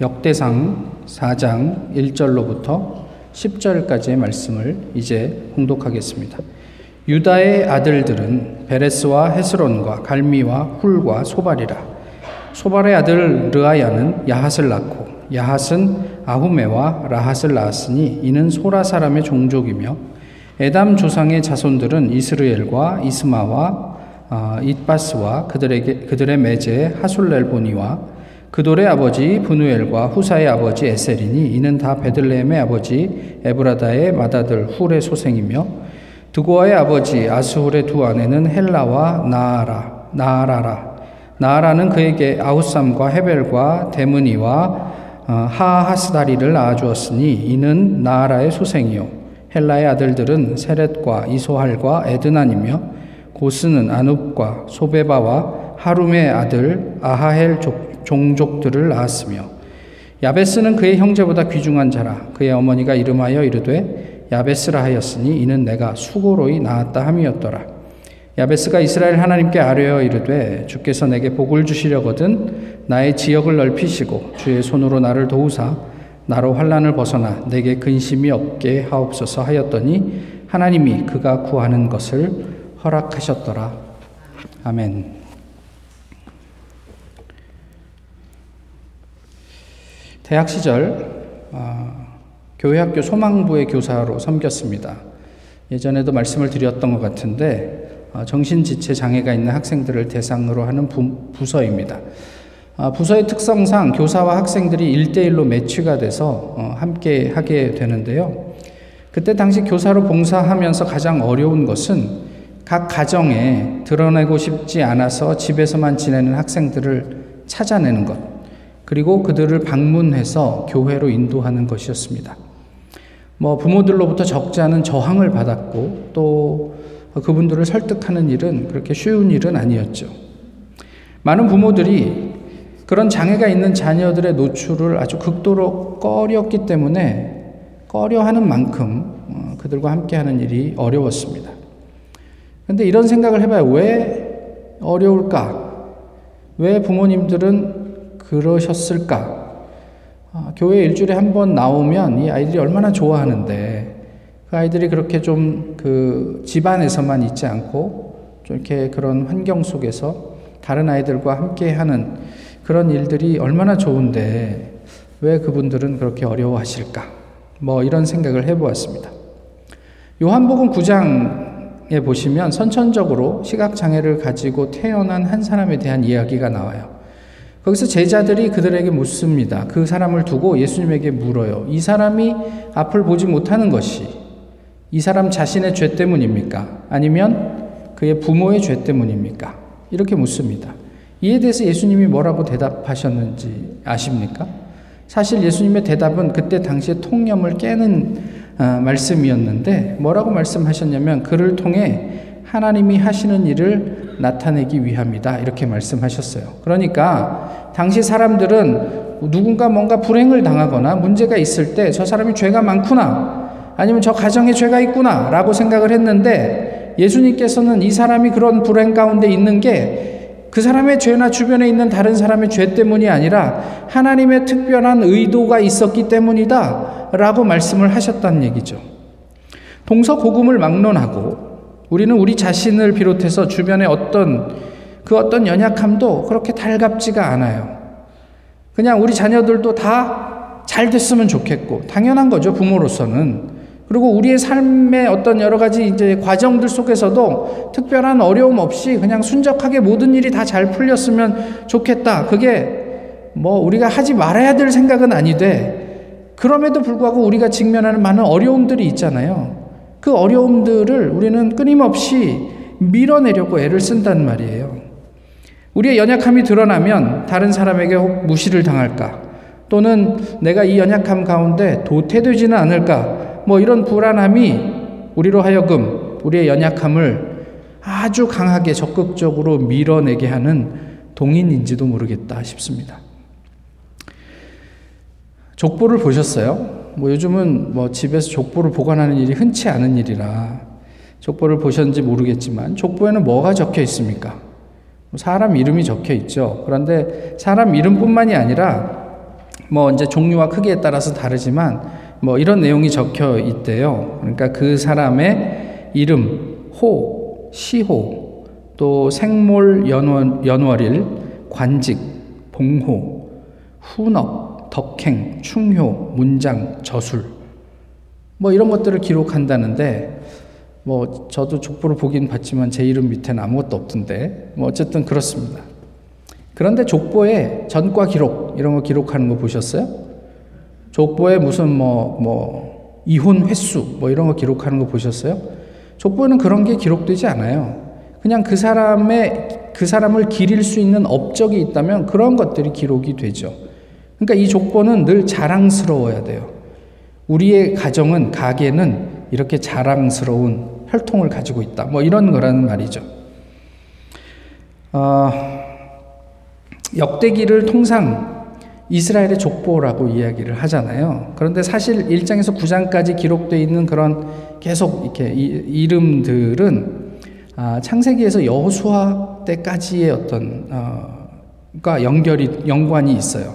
역대상 4장 1절로부터 10절까지의 말씀을 이제 공독하겠습니다. 유다의 아들들은 베레스와 헤스론과 갈미와 훌과 소발이라. 소발의 아들 르아야는 야핫을 낳고 야핫은 아후메와 라핫을 낳았으니 이는 소라 사람의 종족이며 에담 조상의 자손들은 이스르엘과 이스마와 아, 잇바스와 그들에게 그들의 매제 하술렐보니와 그돌의 아버지 분우엘과 후사의 아버지 에셀이니 이는 다 베들레헴의 아버지 에브라다의 맏아들 훌의 소생이며 드고아의 아버지 아스훌의 두 아내는 헬라와 나아라 나아라라. 나아라는 그에게 아우삼과 헤벨과 데므니와 어, 하하스다리를 낳아주었으니 이는 나아라의 소생이요. 헬라의 아들들은 세렛과 이소할과 에드난이며 고스는 아눕과 소베바와 하룸의 아들 아하헬 종족들을 낳았으며 야베스는 그의 형제보다 귀중한 자라 그의 어머니가 이름하여 이르되 야베스라 하였으니 이는 내가 수고로이 낳았다 함이었더라 야베스가 이스라엘 하나님께 아뢰어 이르되 주께서 내게 복을 주시려거든 나의 지역을 넓히시고 주의 손으로 나를 도우사 나로 환란을 벗어나 내게 근심이 없게 하옵소서 하였더니 하나님이 그가 구하는 것을 허락하셨더라. 아멘. 대학 시절 어, 교회학교 소망부의 교사로 섬겼습니다. 예전에도 말씀을 드렸던 것 같은데 어, 정신지체 장애가 있는 학생들을 대상으로 하는 부, 부서입니다. 아, 부서의 특성상 교사와 학생들이 일대일로 매치가 돼서 어, 함께 하게 되는데요. 그때 당시 교사로 봉사하면서 가장 어려운 것은 각 가정에 드러내고 싶지 않아서 집에서만 지내는 학생들을 찾아내는 것, 그리고 그들을 방문해서 교회로 인도하는 것이었습니다. 뭐 부모들로부터 적지 않은 저항을 받았고 또 그분들을 설득하는 일은 그렇게 쉬운 일은 아니었죠. 많은 부모들이 그런 장애가 있는 자녀들의 노출을 아주 극도로 꺼렸기 때문에 꺼려하는 만큼 어, 그들과 함께하는 일이 어려웠습니다. 근데 이런 생각을 해봐요. 왜 어려울까? 왜 부모님들은 그러셨을까? 아, 교회 일주일에 한 번 나오면 이 아이들이 얼마나 좋아하는데 그 아이들이 그렇게 좀 그 집안에서만 있지 않고 좀 이렇게 그런 환경 속에서 다른 아이들과 함께 하는 그런 일들이 얼마나 좋은데 왜 그분들은 그렇게 어려워하실까? 뭐 이런 생각을 해보았습니다. 요한복음 9장에 보시면 선천적으로 시각장애를 가지고 태어난 한 사람에 대한 이야기가 나와요. 거기서 제자들이 그들에게 묻습니다. 그 사람을 두고 예수님에게 물어요. 이 사람이 앞을 보지 못하는 것이 이 사람 자신의 죄 때문입니까? 아니면 그의 부모의 죄 때문입니까? 이렇게 묻습니다. 이에 대해서 예수님이 뭐라고 대답하셨는지 아십니까? 사실 예수님의 대답은 그때 당시에 통념을 깨는 어, 말씀이었는데 뭐라고 말씀하셨냐면 그를 통해 하나님이 하시는 일을 나타내기 위함이다. 이렇게 말씀하셨어요. 그러니까 당시 사람들은 누군가 뭔가 불행을 당하거나 문제가 있을 때 저 사람이 죄가 많구나. 아니면 저 가정에 죄가 있구나. 라고 생각을 했는데 예수님께서는 이 사람이 그런 불행 가운데 있는 게 그 사람의 죄나 주변에 있는 다른 사람의 죄 때문이 아니라 하나님의 특별한 의도가 있었기 때문이다. 라고 말씀을 하셨다는 얘기죠. 동서고금을 막론하고 우리는 우리 자신을 비롯해서 주변의 어떤 그 어떤 연약함도 그렇게 달갑지가 않아요. 그냥 우리 자녀들도 다 잘 됐으면 좋겠고, 당연한 거죠, 부모로서는. 그리고 우리의 삶의 어떤 여러 가지 이제 과정들 속에서도 특별한 어려움 없이 그냥 순적하게 모든 일이 다 잘 풀렸으면 좋겠다. 그게 뭐 우리가 하지 말아야 될 생각은 아니되 그럼에도 불구하고 우리가 직면하는 많은 어려움들이 있잖아요. 그 어려움들을 우리는 끊임없이 밀어내려고 애를 쓴단 말이에요. 우리의 연약함이 드러나면 다른 사람에게 혹 무시를 당할까? 또는 내가 이 연약함 가운데 도태되지는 않을까? 뭐 이런 불안함이 우리로 하여금 우리의 연약함을 아주 강하게 적극적으로 밀어내게 하는 동인인지도 모르겠다 싶습니다. 족보를 보셨어요? 뭐 요즘은 뭐 집에서 족보를 보관하는 일이 흔치 않은 일이라 족보를 보셨는지 모르겠지만 족보에는 뭐가 적혀 있습니까? 사람 이름이 적혀 있죠. 그런데 사람 이름뿐만이 아니라 뭐 이제 종류와 크기에 따라서 다르지만 뭐 이런 내용이 적혀 있대요. 그러니까 그 사람의 이름, 호, 시호, 또 생몰 연월, 연월일, 관직, 봉호, 훈업, 덕행, 충효, 문장, 저술 뭐 이런 것들을 기록한다는데 뭐 저도 족보를 보긴 봤지만 제 이름 밑에는 아무것도 없던데 뭐 어쨌든 그렇습니다. 그런데 족보에 전과 기록 이런 거 기록하는 거 보셨어요? 족보에 무슨 뭐뭐 이혼 횟수 뭐 이런 거 기록하는 거 보셨어요? 족보에는 그런 게 기록되지 않아요. 그냥 그 사람의 그 사람을 기릴 수 있는 업적이 있다면 그런 것들이 기록이 되죠. 그러니까 이 족보는 늘 자랑스러워야 돼요. 우리의 가정은 가게는 이렇게 자랑스러운 혈통을 가지고 있다. 뭐 이런 거라는 말이죠. 어, 역대기를 통상 이스라엘의 족보라고 이야기를 하잖아요. 그런데 사실 1장에서 9장까지 기록되어 있는 그런 계속 이렇게 이, 름들은 아, 창세기에서 여호수아 때까지의 어떤 어, 가 연결이 연관이 있어요.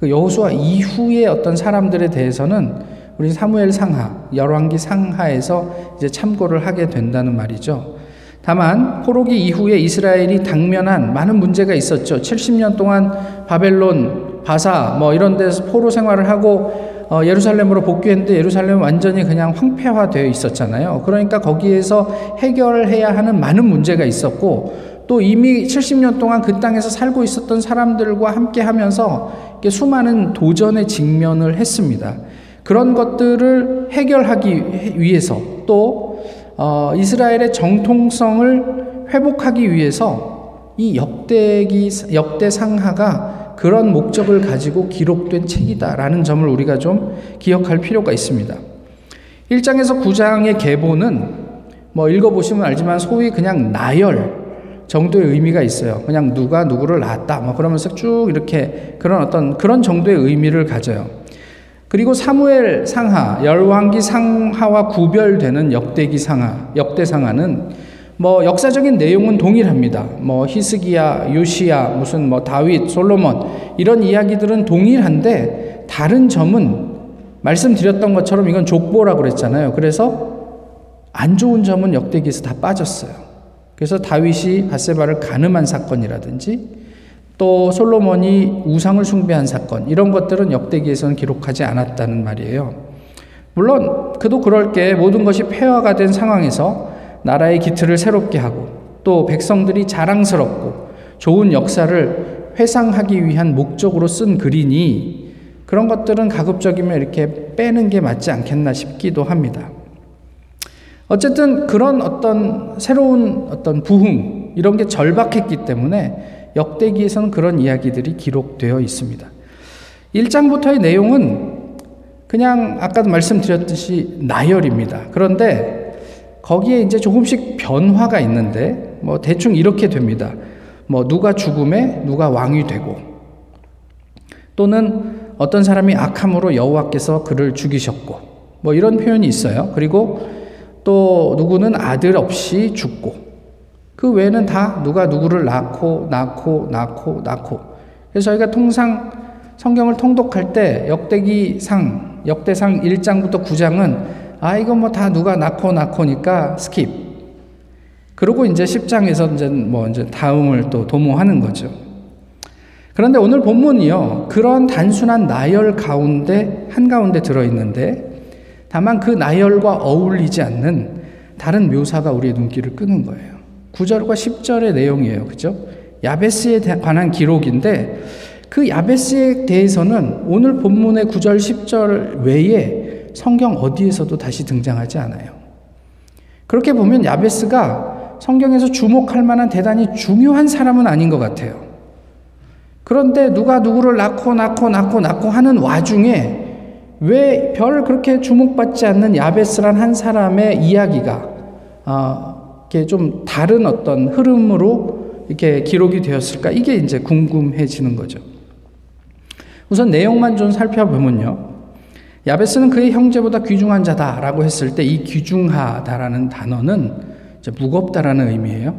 그 여호수아 이후의 어떤 사람들에 대해서는 우리 사무엘 상하, 열왕기 상하에서 이제 참고를 하게 된다는 말이죠. 다만 포로기 이후에 이스라엘이 당면한 많은 문제가 있었죠. 70년 동안 바벨론, 바사 뭐 이런 데서 포로 생활을 하고 어, 예루살렘으로 복귀했는데 예루살렘은 완전히 그냥 황폐화되어 있었잖아요. 그러니까 거기에서 해결해야 하는 많은 문제가 있었고 또 이미 70년 동안 그 땅에서 살고 있었던 사람들과 함께 하면서 수많은 도전에 직면을 했습니다. 그런 것들을 해결하기 위해서 또 어, 이스라엘의 정통성을 회복하기 위해서 이 역대기 역대 상하가 그런 목적을 가지고 기록된 책이다라는 점을 우리가 좀 기억할 필요가 있습니다. 1장에서 9장의 계보는 뭐 읽어보시면 알지만 소위 그냥 나열 정도의 의미가 있어요. 그냥 누가 누구를 낳았다. 뭐 그러면서 쭉 이렇게 그런 어떤 그런 정도의 의미를 가져요. 그리고 사무엘 상하, 열왕기 상하와 구별되는 역대기 상하, 역대 상하는 뭐 역사적인 내용은 동일합니다. 뭐 히스기야, 요시야, 무슨 뭐 다윗, 솔로몬 이런 이야기들은 동일한데 다른 점은 말씀드렸던 것처럼 이건 족보라고 그랬잖아요. 그래서 안 좋은 점은 역대기에서 다 빠졌어요. 그래서 다윗이 바세바를 가늠한 사건이라든지 또 솔로몬이 우상을 숭배한 사건 이런 것들은 역대기에서는 기록하지 않았다는 말이에요. 물론 그도 그럴 게 모든 것이 폐허가 된 상황에서 나라의 기틀을 새롭게 하고 또 백성들이 자랑스럽고 좋은 역사를 회상하기 위한 목적으로 쓴 글이니 그런 것들은 가급적이면 이렇게 빼는 게 맞지 않겠나 싶기도 합니다. 어쨌든 그런 어떤 새로운 어떤 부흥 이런 게 절박했기 때문에 역대기에서는 그런 이야기들이 기록되어 있습니다. 1장부터의 내용은 그냥 아까도 말씀드렸듯이 나열입니다. 그런데 거기에 이제 조금씩 변화가 있는데 뭐 대충 이렇게 됩니다. 뭐 누가 죽음에 누가 왕이 되고 또는 어떤 사람이 악함으로 여호와께서 그를 죽이셨고 뭐 이런 표현이 있어요. 그리고 또 누구는 아들 없이 죽고 그 외에는 다 누가 누구를 낳고 낳고 낳고 낳고. 그래서 저희가 통상 성경을 통독할 때 역대기상 역대상 1장부터 9장은 아 이건 뭐 다 누가 낳고 낳고니까 skip. 그리고 이제 10장에서 이제 뭐 이제 다음을 또 도모하는 거죠. 그런데 오늘 본문이요. 그런 단순한 나열 가운데 한가운데 들어 있는데 다만 그 나열과 어울리지 않는 다른 묘사가 우리의 눈길을 끄는 거예요. 9절과 10절의 내용이에요. 그죠? 야베스에 관한 기록인데 그 야베스에 대해서는 오늘 본문의 9절, 10절 외에 성경 어디에서도 다시 등장하지 않아요. 그렇게 보면 야베스가 성경에서 주목할 만한 대단히 중요한 사람은 아닌 것 같아요. 그런데 누가 누구를 낳고 낳고 낳고 낳고 하는 와중에 왜 별 그렇게 주목받지 않는 야베스란 한 사람의 이야기가 어, 이렇게 좀 다른 어떤 흐름으로 이렇게 기록이 되었을까? 이게 이제 궁금해지는 거죠. 우선 내용만 좀 살펴보면요. 야베스는 그의 형제보다 귀중한 자다라고 했을 때 이 귀중하다라는 단어는 무겁다라는 의미예요.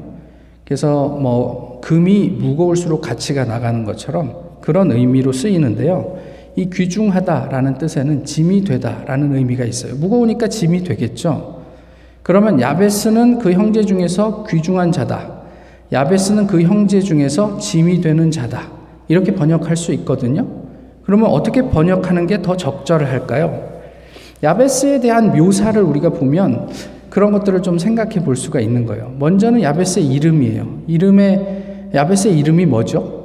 그래서 뭐 금이 무거울수록 가치가 나가는 것처럼 그런 의미로 쓰이는데요. 이 귀중하다라는 뜻에는 짐이 되다라는 의미가 있어요. 무거우니까 짐이 되겠죠. 그러면 야베스는 그 형제 중에서 귀중한 자다. 야베스는 그 형제 중에서 짐이 되는 자다. 이렇게 번역할 수 있거든요. 그러면 어떻게 번역하는 게 더 적절할까요? 야베스에 대한 묘사를 우리가 보면 그런 것들을 좀 생각해 볼 수가 있는 거예요. 먼저는 야베스의 이름이에요. 이름의 야베스의 이름이 뭐죠?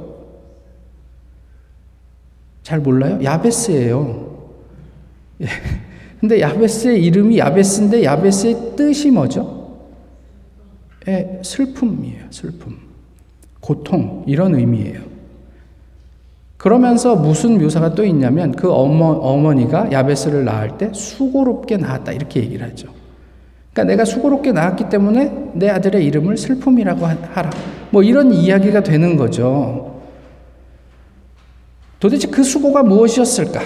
잘 몰라요? 야베스예요. 예. 근데 야베스의 이름이 야베스인데 야베스의 뜻이 뭐죠? 예, 슬픔이에요. 슬픔. 고통 이런 의미예요. 그러면서 무슨 묘사가 또 있냐면 그 어머, 어머니가 야베스를 낳을 때 수고롭게 낳았다 이렇게 얘기를 하죠. 그러니까 내가 수고롭게 낳았기 때문에 내 아들의 이름을 슬픔이라고 하라. 뭐 이런 이야기가 되는 거죠. 도대체 그 수고가 무엇이었을까?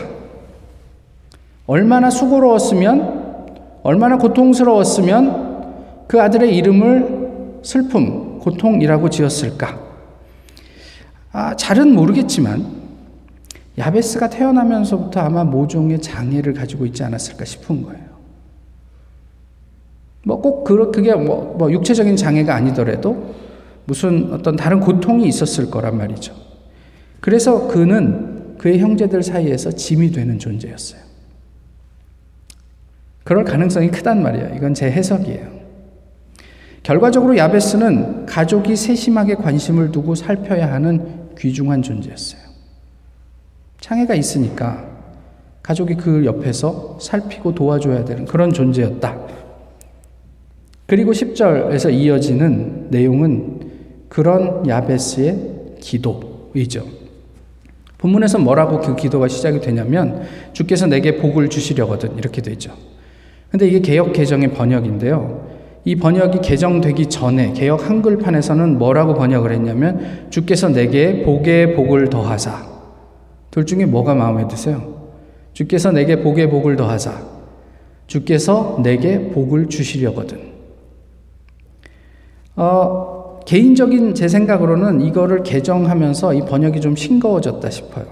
얼마나 수고로웠으면, 얼마나 고통스러웠으면 그 아들의 이름을 슬픔, 고통이라고 지었을까? 아, 잘은 모르겠지만, 야베스가 태어나면서부터 아마 모종의 장애를 가지고 있지 않았을까 싶은 거예요. 뭐 꼭 그게 뭐, 뭐 육체적인 장애가 아니더라도 무슨 어떤 다른 고통이 있었을 거란 말이죠. 그래서 그는 그의 형제들 사이에서 짐이 되는 존재였어요. 그럴 가능성이 크단 말이에요. 이건 제 해석이에요. 결과적으로 야베스는 가족이 세심하게 관심을 두고 살펴야 하는 귀중한 존재였어요. 창해가 있으니까 가족이 그 옆에서 살피고 도와줘야 되는 그런 존재였다. 그리고 10절에서 이어지는 내용은 그런 야베스의 기도이죠. 본문에서 뭐라고 그 기도가 시작이 되냐면 주께서 내게 복을 주시려거든 이렇게 되죠. 근데 이게 개혁 개정의 번역인데요. 이 번역이 개정되기 전에 개혁 한글판에서는 뭐라고 번역을 했냐면 주께서 내게 복의 복을 더하사 둘 중에 뭐가 마음에 드세요? 주께서 내게 복의 복을 더하사 주께서 내게 복을 주시려거든. 어, 개인적인 제 생각으로는 이거를 개정하면서 이 번역이 좀 싱거워졌다 싶어요.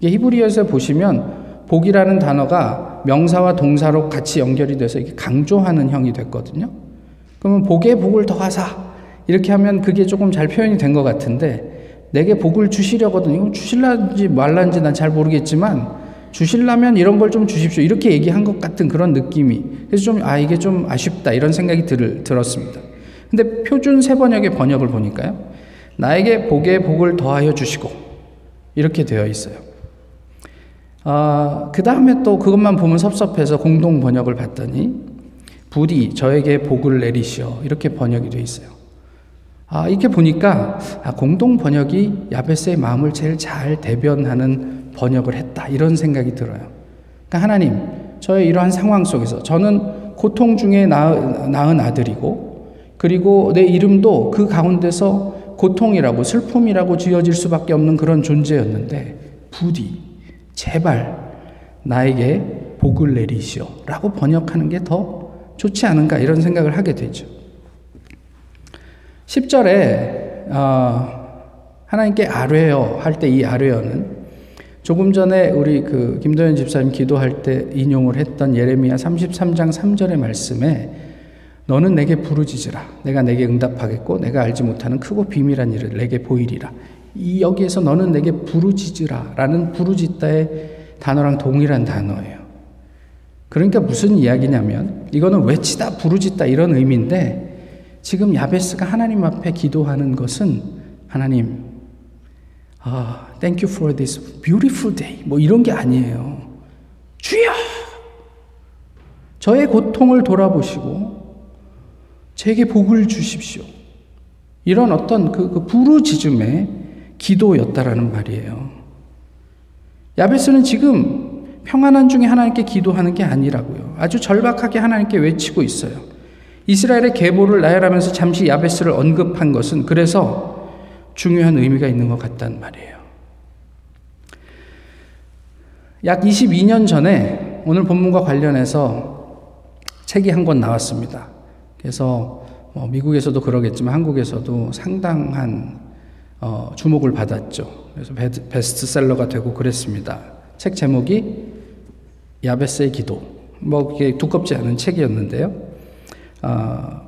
이게 히브리어에서 보시면 복이라는 단어가 명사와 동사로 같이 연결이 돼서 이게 강조하는 형이 됐거든요. 그러면 복에 복을 더하사 이렇게 하면 그게 조금 잘 표현이 된 것 같은데 내게 복을 주시려거든 이건 주실란지 말란지 난 잘 모르겠지만 주실라면 이런 걸 좀 주십시오 이렇게 얘기한 것 같은 그런 느낌이 그래서 좀 아 이게 좀 아쉽다 이런 생각이 들, 들었습니다. 근데 표준 세번역의 번역을 보니까요. 나에게 복에 복을 더하여 주시고 이렇게 되어 있어요. 아, 그 다음에 또 그것만 보면 섭섭해서 공동 번역을 봤더니 부디 저에게 복을 내리시어 이렇게 번역이 되어 있어요. 아, 이렇게 보니까 아, 공동 번역이 야베스의 마음을 제일 잘 대변하는 번역을 했다 이런 생각이 들어요. 그러니까 하나님, 저의 이러한 상황 속에서 저는 고통 중에 낳은 아들이고 그리고 내 이름도 그 가운데서 고통이라고 슬픔이라고 지어질 수밖에 없는 그런 존재였는데 부디 제발 나에게 복을 내리시오 라고 번역하는 게 더 좋지 않은가 이런 생각을 하게 되죠. 10절에 어, 하나님께 아뢰어 할 때 이 아뢰어는 조금 전에 우리 그 김도현 집사님 기도할 때 인용을 했던 예레미야 33장 3절의 말씀에 너는 내게 부르짖으라. 내가 내게 응답하겠고 내가 알지 못하는 크고 비밀한 일을 내게 보이리라. 이 여기에서 너는 내게 부르짖으라라는 부르짖다의 단어랑 동일한 단어예요. 그러니까 무슨 이야기냐면 이거는 외치다 부르짖다 이런 의미인데 지금 야베스가 하나님 앞에 기도하는 것은 하나님 아, thank you for this beautiful day. 뭐 이런 게 아니에요. 주여! 저의 고통을 돌아보시고 제게 복을 주십시오. 이런 어떤 그, 그 부르짖음의 기도였다라는 말이에요. 야베스는 지금 평안한 중에 하나님께 기도하는 게 아니라고요. 아주 절박하게 하나님께 외치고 있어요. 이스라엘의 계보를 나열하면서 잠시 야베스를 언급한 것은 그래서 중요한 의미가 있는 것 같단 말이에요. 약 22년 전에 오늘 본문과 관련해서 책이 한 권 나왔습니다. 그래서 뭐 미국에서도 그러겠지만 한국에서도 상당한 어, 주목을 받았죠. 그래서 베스트셀러가 되고 그랬습니다. 책 제목이 야베스의 기도. 뭐 그게 두껍지 않은 책이었는데요. 어,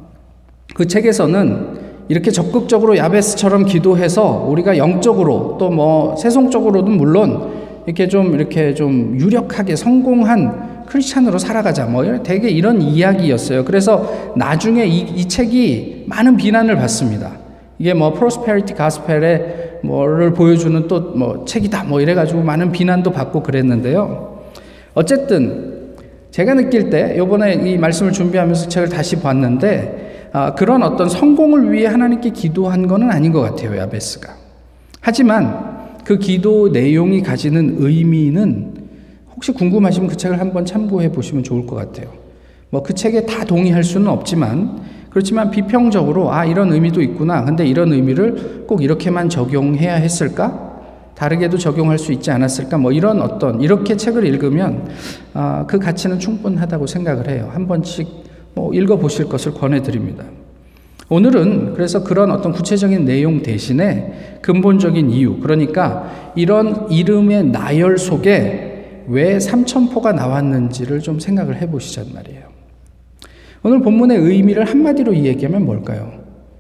그 책에서는 이렇게 적극적으로 야베스처럼 기도해서 우리가 영적으로 또 뭐 세속적으로도 물론 이렇게 좀 이렇게 좀 유력하게 성공한 크리스찬으로 살아가자 뭐 되게 이런 이야기였어요. 그래서 나중에 이, 이 책이 많은 비난을 받습니다. 이게 뭐 prosperity gospel의 뭐를 보여주는 또 뭐 책이다 뭐 이래 가지고 많은 비난도 받고 그랬는데요. 어쨌든 제가 느낄 때 요번에 이 말씀을 준비하면서 책을 다시 봤는데 아, 그런 어떤 성공을 위해 하나님께 기도한 것은 아닌 것 같아요, 야베스가. 하지만 그 기도 내용이 가지는 의미는 혹시 궁금하시면 그 책을 한번 참고해 보시면 좋을 것 같아요. 뭐 그 책에 다 동의할 수는 없지만 그렇지만 비평적으로 아 이런 의미도 있구나. 근데 이런 의미를 꼭 이렇게만 적용해야 했을까? 다르게도 적용할 수 있지 않았을까? 뭐 이런 어떤 이렇게 책을 읽으면 아, 그 가치는 충분하다고 생각을 해요. 한 번씩 뭐 읽어 보실 것을 권해 드립니다. 오늘은 그래서 그런 어떤 구체적인 내용 대신에 근본적인 이유, 그러니까 이런 이름의 나열 속에 왜 삼천포가 나왔는지를 좀 생각을 해 보시잔 말이에요. 오늘 본문의 의미를 한마디로 이야기하면 뭘까요?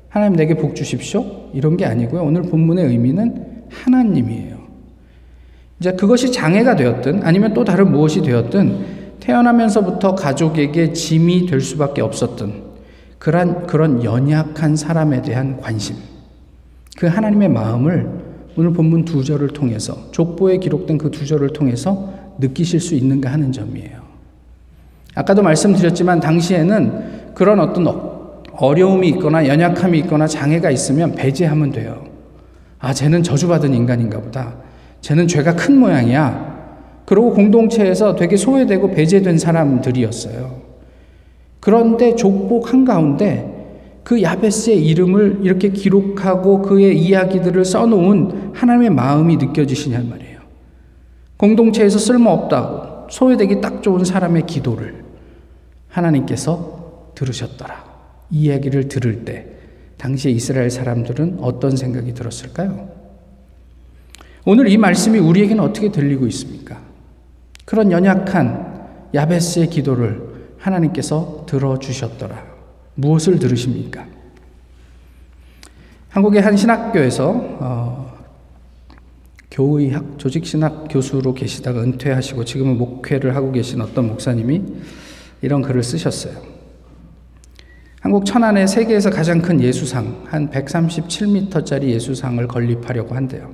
하나님 내게 복 주십시오? 이런 게 아니고요. 오늘 본문의 의미는 하나님이에요. 이제 그것이 장애가 되었든 아니면 또 다른 무엇이 되었든 태어나면서부터 가족에게 짐이 될 수밖에 없었던 그런, 그런 연약한 사람에 대한 관심. 그 하나님의 마음을 오늘 본문 두 절을 통해서, 족보에 기록된 그 두 절을 통해서 느끼실 수 있는가 하는 점이에요. 아까도 말씀드렸지만 당시에는 그런 어떤 어려움이 있거나 연약함이 있거나 장애가 있으면 배제하면 돼요. 아, 쟤는 저주받은 인간인가 보다. 쟤는 죄가 큰 모양이야. 그리고 공동체에서 되게 소외되고 배제된 사람들이었어요. 그런데 족복 한가운데 그 야베스의 이름을 이렇게 기록하고 그의 이야기들을 써놓은 하나님의 마음이 느껴지시냔 말이에요. 공동체에서 쓸모없다고 소외되기 딱 좋은 사람의 기도를 하나님께서 들으셨더라. 이 이야기를 들을 때 당시의 이스라엘 사람들은 어떤 생각이 들었을까요? 오늘 이 말씀이 우리에게는 어떻게 들리고 있습니까? 그런 연약한 야베스의 기도를 하나님께서 들어주셨더라. 무엇을 들으십니까? 한국의 한 신학교에서 어, 교의학 조직신학 교수로 계시다가 은퇴하시고 지금은 목회를 하고 계신 어떤 목사님이 이런 글을 쓰셨어요. 한국 천안에 세계에서 가장 큰 예수상, 한 137m짜리 예수상을 건립하려고 한대요.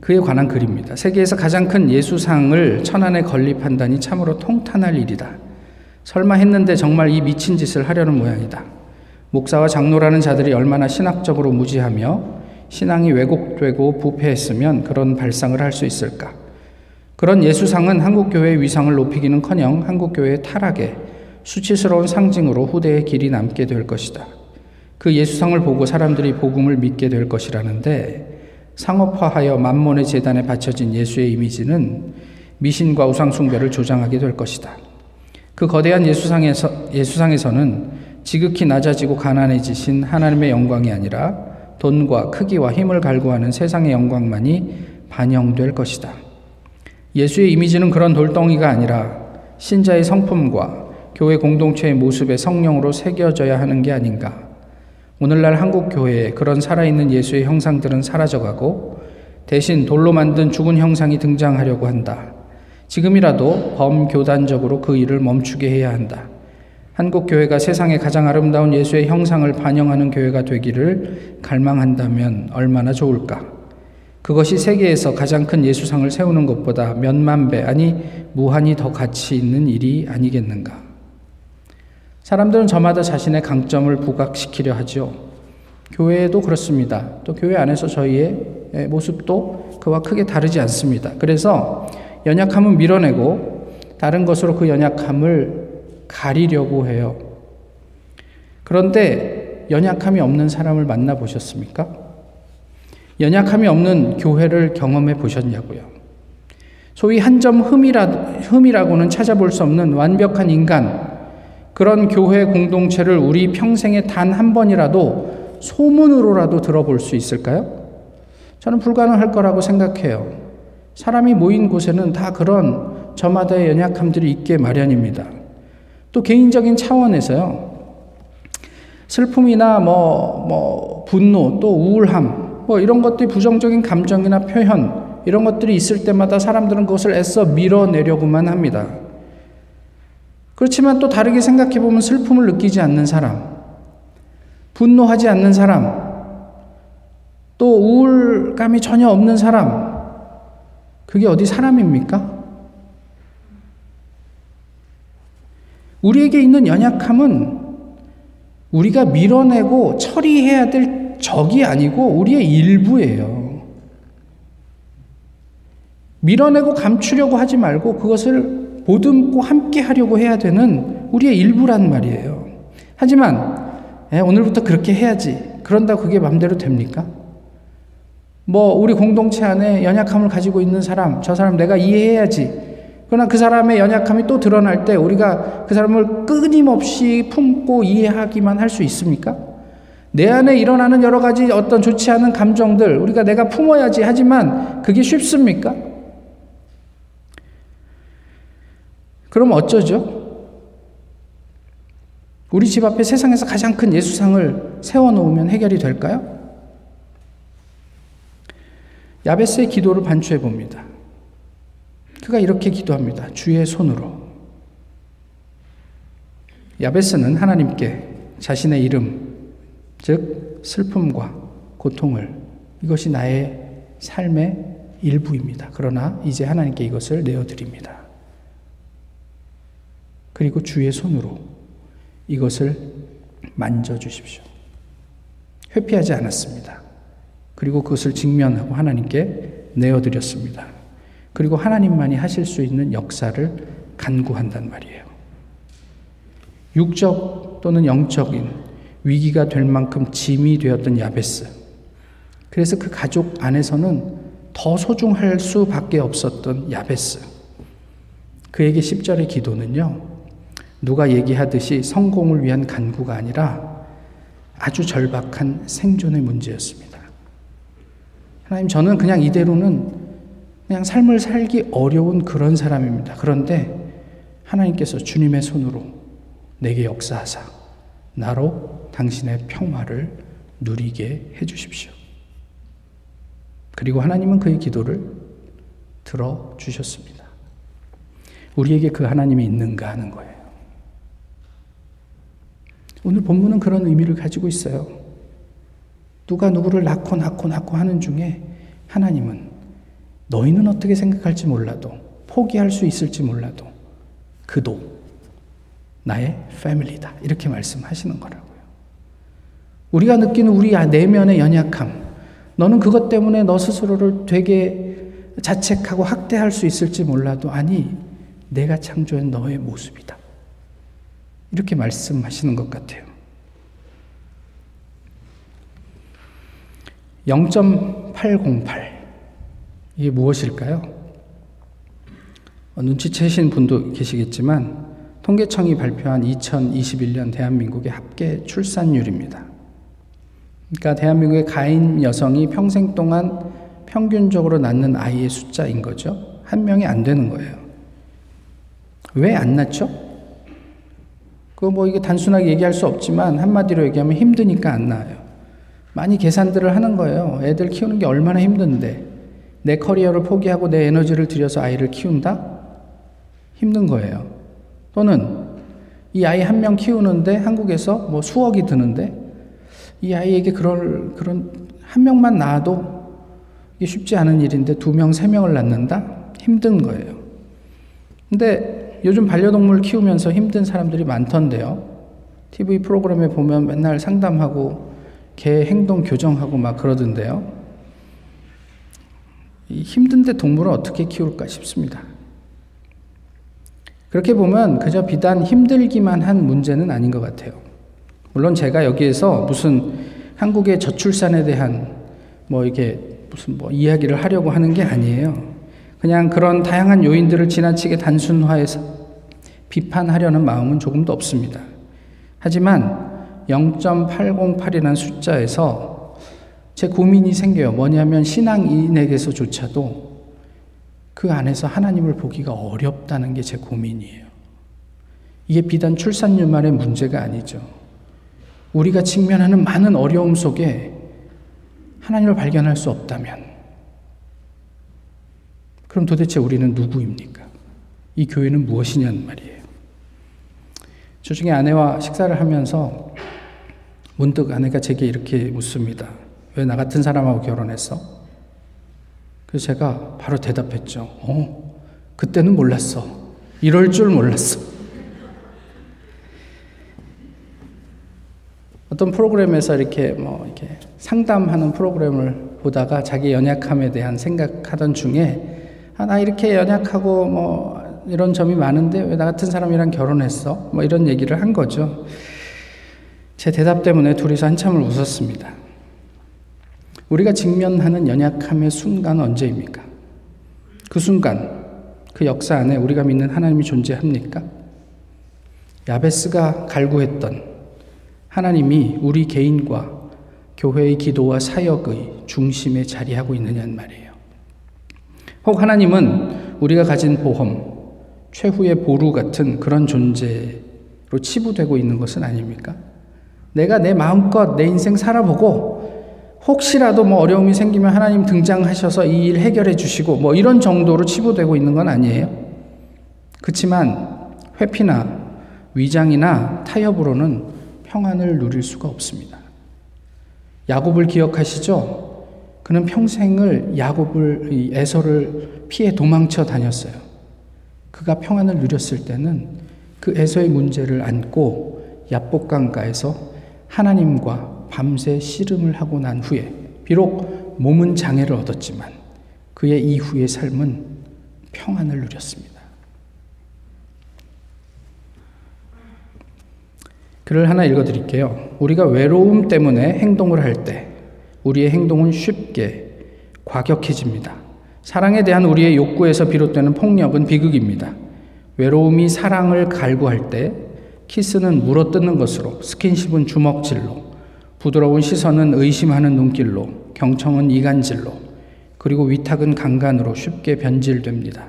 그에 관한 글입니다. 세계에서 가장 큰 예수상을 천안에 건립한다니 참으로 통탄할 일이다. 설마 했는데 정말 이 미친 짓을 하려는 모양이다. 목사와 장로라는 자들이 얼마나 신학적으로 무지하며 신앙이 왜곡되고 부패했으면 그런 발상을 할 수 있을까? 그런 예수상은 한국교회의 위상을 높이기는 커녕 한국교회의 타락에 수치스러운 상징으로 후대의 길이 남게 될 것이다. 그 예수상을 보고 사람들이 복음을 믿게 될 것이라는데 상업화하여 만몬의 재단에 바쳐진 예수의 이미지는 미신과 우상숭배를 조장하게 될 것이다. 그 거대한 예수상에서, 예수상에서는 지극히 낮아지고 가난해지신 하나님의 영광이 아니라 돈과 크기와 힘을 갈구하는 세상의 영광만이 반영될 것이다. 예수의 이미지는 그런 돌덩이가 아니라 신자의 성품과 교회 공동체의 모습에 성령으로 새겨져야 하는 게 아닌가. 오늘날 한국 교회에 그런 살아있는 예수의 형상들은 사라져가고 대신 돌로 만든 죽은 형상이 등장하려고 한다. 지금이라도 범교단적으로 그 일을 멈추게 해야 한다. 한국 교회가 세상에 가장 아름다운 예수의 형상을 반영하는 교회가 되기를 갈망한다면 얼마나 좋을까? 그것이 세계에서 가장 큰 예수상을 세우는 것보다 몇만 배, 아니 무한히 더 가치 있는 일이 아니겠는가? 사람들은 저마다 자신의 강점을 부각시키려 하죠. 교회도 그렇습니다. 또 교회 안에서 저희의 모습도 그와 크게 다르지 않습니다. 그래서 연약함은 밀어내고 다른 것으로 그 연약함을 가리려고 해요. 그런데 연약함이 없는 사람을 만나 보셨습니까? 연약함이 없는 교회를 경험해 보셨냐고요. 소위 한 점 흠이라, 흠이라고는 찾아볼 수 없는 완벽한 인간, 그런 교회 공동체를 우리 평생에 단 한 번이라도 소문으로라도 들어볼 수 있을까요? 저는 불가능할 거라고 생각해요. 사람이 모인 곳에는 다 그런 저마다의 연약함들이 있게 마련입니다. 또 개인적인 차원에서요. 슬픔이나 뭐, 뭐, 분노, 또 우울함, 뭐 이런 것들이 부정적인 감정이나 표현, 이런 것들이 있을 때마다 사람들은 그것을 애써 밀어내려고만 합니다. 그렇지만 또 다르게 생각해 보면 슬픔을 느끼지 않는 사람, 분노하지 않는 사람, 또 우울감이 전혀 없는 사람, 그게 어디 사람입니까? 우리에게 있는 연약함은 우리가 밀어내고 처리해야 될 적이 아니고 우리의 일부예요. 밀어내고 감추려고 하지 말고 그것을 보듬고 함께 하려고 해야 되는 우리의 일부란 말이에요. 하지만 에, 오늘부터 그렇게 해야지. 그런다고 그게 맘대로 됩니까? 뭐 우리 공동체 안에 연약함을 가지고 있는 사람, 저 사람 내가 이해해야지. 그러나 그 사람의 연약함이 또 드러날 때 우리가 그 사람을 끊임없이 품고 이해하기만 할 수 있습니까? 내 안에 일어나는 여러 가지 어떤 좋지 않은 감정들 우리가 내가 품어야지 하지만 그게 쉽습니까? 그럼 어쩌죠? 우리 집 앞에 세상에서 가장 큰 예수상을 세워놓으면 해결이 될까요? 야베스의 기도를 반추해 봅니다. 그가 이렇게 기도합니다. 주의 손으로. 야베스는 하나님께 자신의 이름, 즉 슬픔과 고통을 이것이 나의 삶의 일부입니다. 그러나 이제 하나님께 이것을 내어드립니다. 그리고 주의 손으로 이것을 만져주십시오. 회피하지 않았습니다. 그리고 그것을 직면하고 하나님께 내어드렸습니다. 그리고 하나님만이 하실 수 있는 역사를 간구한단 말이에요. 육적 또는 영적인 위기가 될 만큼 짐이 되었던 야베스. 그래서 그 가족 안에서는 더 소중할 수밖에 없었던 야베스. 그에게 10절의 기도는요, 누가 얘기하듯이 성공을 위한 간구가 아니라 아주 절박한 생존의 문제였습니다. 하나님, 저는 그냥 이대로는 그냥 삶을 살기 어려운 그런 사람입니다. 그런데 하나님께서 주님의 손으로 내게 역사하사 나로 당신의 평화를 누리게 해 주십시오. 그리고 하나님은 그의 기도를 들어 주셨습니다. 우리에게 그 하나님이 있는가 하는 거예요. 오늘 본문은 그런 의미를 가지고 있어요. 누가 누구를 낳고 낳고 낳고 하는 중에 하나님은 너희는 어떻게 생각할지 몰라도 포기할 수 있을지 몰라도 그도 나의 패밀리다. 이렇게 말씀하시는 거라고요. 우리가 느끼는 우리 내면의 연약함, 너는 그것 때문에 너 스스로를 되게 자책하고 학대할 수 있을지 몰라도 아니, 내가 창조한 너의 모습이다. 이렇게 말씀하시는 것 같아요. 0.808 이게 무엇일까요? 어, 눈치채신 분도 계시겠지만 통계청이 발표한 2021년 대한민국의 합계 출산율입니다. 그러니까 대한민국의 가인 여성이 평생 동안 평균적으로 낳는 아이의 숫자인 거죠. 한 명이 안 되는 거예요. 왜 안 낳죠? 그뭐 이게 단순하게 얘기할 수 없지만 한마디로 얘기하면 힘드니까 안 낳아요. 많이 계산들을 하는 거예요. 애들 키우는 게 얼마나 힘든데. 내 커리어를 포기하고 내 에너지를 들여서 아이를 키운다? 힘든 거예요. 또는 이 아이 한 명 키우는데 한국에서 뭐 수억이 드는데 이 아이에게 그럴, 그런 한 명만 낳아도 이게 쉽지 않은 일인데 두 명, 세 명을 낳는다? 힘든 거예요. 근데 요즘 반려동물 키우면서 힘든 사람들이 많던데요. TV 프로그램에 보면 맨날 상담하고 개 행동 교정하고 막 그러던데요. 힘든데 동물을 어떻게 키울까 싶습니다. 그렇게 보면 그저 비단 힘들기만 한 문제는 아닌 것 같아요. 물론 제가 여기에서 무슨 한국의 저출산에 대한 뭐 이게 무슨 뭐 이야기를 하려고 하는 게 아니에요. 그냥 그런 다양한 요인들을 지나치게 단순화해서 비판하려는 마음은 조금도 없습니다. 하지만 0.808이라는 숫자에서 제 고민이 생겨요. 뭐냐면 신앙인에게서조차도 그 안에서 하나님을 보기가 어렵다는 게 제 고민이에요. 이게 비단 출산율만의 문제가 아니죠. 우리가 직면하는 많은 어려움 속에 하나님을 발견할 수 없다면, 그럼 도대체 우리는 누구입니까? 이 교회는 무엇이냐는 말이에요. 주중에 아내와 식사를 하면서 문득 아내가 제게 이렇게 묻습니다. 왜 나 같은 사람하고 결혼했어? 그래서 제가 바로 대답했죠. 어, 그때는 몰랐어. 이럴 줄 몰랐어. 어떤 프로그램에서 이렇게 뭐 이렇게 상담하는 프로그램을 보다가 자기 연약함에 대한 생각하던 중에 아, 나 이렇게 연약하고 뭐 이런 점이 많은데 왜 나 같은 사람이랑 결혼했어? 뭐 이런 얘기를 한 거죠. 제 대답 때문에 둘이서 한참을 웃었습니다. 우리가 직면하는 연약함의 순간은 언제입니까? 그 순간, 그 역사 안에 우리가 믿는 하나님이 존재합니까? 야베스가 갈구했던 하나님이 우리 개인과 교회의 기도와 사역의 중심에 자리하고 있느냐는 말이에요. 혹 하나님은 우리가 가진 보험, 최후의 보루 같은 그런 존재로 치부되고 있는 것은 아닙니까? 내가 내 마음껏 내 인생 살아보고 혹시라도 뭐 어려움이 생기면 하나님 등장하셔서 이 일 해결해 주시고 뭐 이런 정도로 치부되고 있는 건 아니에요. 그렇지만 회피나 위장이나 타협으로는 평안을 누릴 수가 없습니다. 야곱을 기억하시죠? 그는 평생을 야곱을 에서를 피해 도망쳐 다녔어요. 그가 평안을 누렸을 때는 그 에서의 문제를 안고 야복강가에서 하나님과 밤새 씨름을 하고 난 후에 비록 몸은 장애를 얻었지만 그의 이후의 삶은 평안을 누렸습니다. 글을 하나 읽어 드릴게요. 우리가 외로움 때문에 행동을 할 때 우리의 행동은 쉽게 과격해집니다. 사랑에 대한 우리의 욕구에서 비롯되는 폭력은 비극입니다. 외로움이 사랑을 갈구할 때 키스는 물어뜯는 것으로, 스킨십은 주먹질로, 부드러운 시선은 의심하는 눈길로, 경청은 이간질로, 그리고 위탁은 강간으로 쉽게 변질됩니다.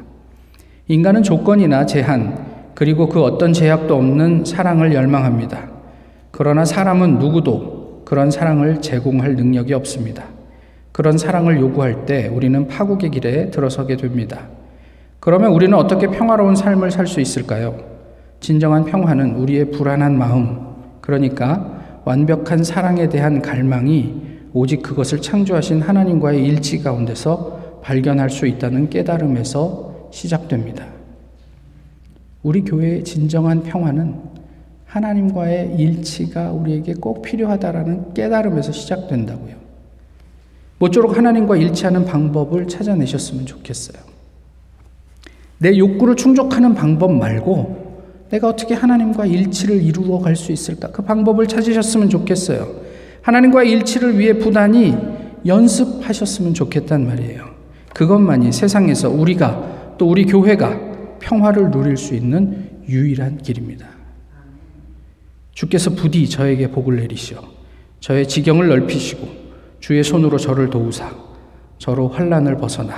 인간은 조건이나 제한, 그리고 그 어떤 제약도 없는 사랑을 열망합니다. 그러나 사람은 누구도 그런 사랑을 제공할 능력이 없습니다. 그런 사랑을 요구할 때 우리는 파국의 길에 들어서게 됩니다. 그러면 우리는 어떻게 평화로운 삶을 살 수 있을까요? 진정한 평화는 우리의 불안한 마음, 그러니까 완벽한 사랑에 대한 갈망이 오직 그것을 창조하신 하나님과의 일치 가운데서 발견할 수 있다는 깨달음에서 시작됩니다. 우리 교회의 진정한 평화는 하나님과의 일치가 우리에게 꼭 필요하다라는 깨달음에서 시작된다고요. 모쪼록 하나님과 일치하는 방법을 찾아내셨으면 좋겠어요. 내 욕구를 충족하는 방법 말고 내가 어떻게 하나님과 일치를 이루어 갈 수 있을까? 그 방법을 찾으셨으면 좋겠어요. 하나님과 일치를 위해 부단히 연습하셨으면 좋겠단 말이에요. 그것만이 세상에서 우리가 또 우리 교회가 평화를 누릴 수 있는 유일한 길입니다. 주께서 부디 저에게 복을 내리시어 저의 지경을 넓히시고 주의 손으로 저를 도우사 저로 환란을 벗어나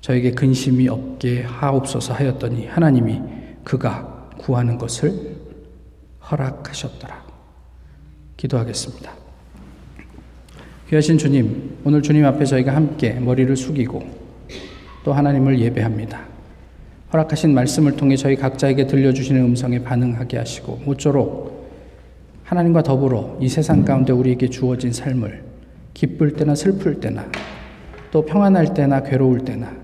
저에게 근심이 없게 하옵소서 하였더니 하나님이 그가 구하는 것을 허락하셨더라. 기도하겠습니다. 귀하신 주님, 오늘 주님 앞에 저희가 함께 머리를 숙이고 또 하나님을 예배합니다. 허락하신 말씀을 통해 저희 각자에게 들려주시는 음성에 반응하게 하시고 모쪼록 하나님과 더불어 이 세상 가운데 우리에게 주어진 삶을 기쁠 때나 슬플 때나 또 평안할 때나 괴로울 때나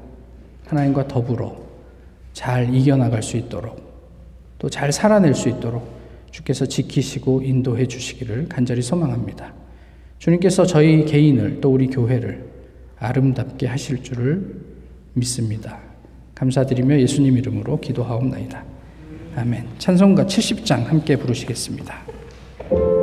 하나님과 더불어 잘 이겨나갈 수 있도록 또 잘 살아낼 수 있도록 주께서 지키시고 인도해 주시기를 간절히 소망합니다. 주님께서 저희 개인을 또 우리 교회를 아름답게 하실 줄을 믿습니다. 감사드리며 예수님 이름으로 기도하옵나이다. 아멘. 찬송가 70장 함께 부르시겠습니다.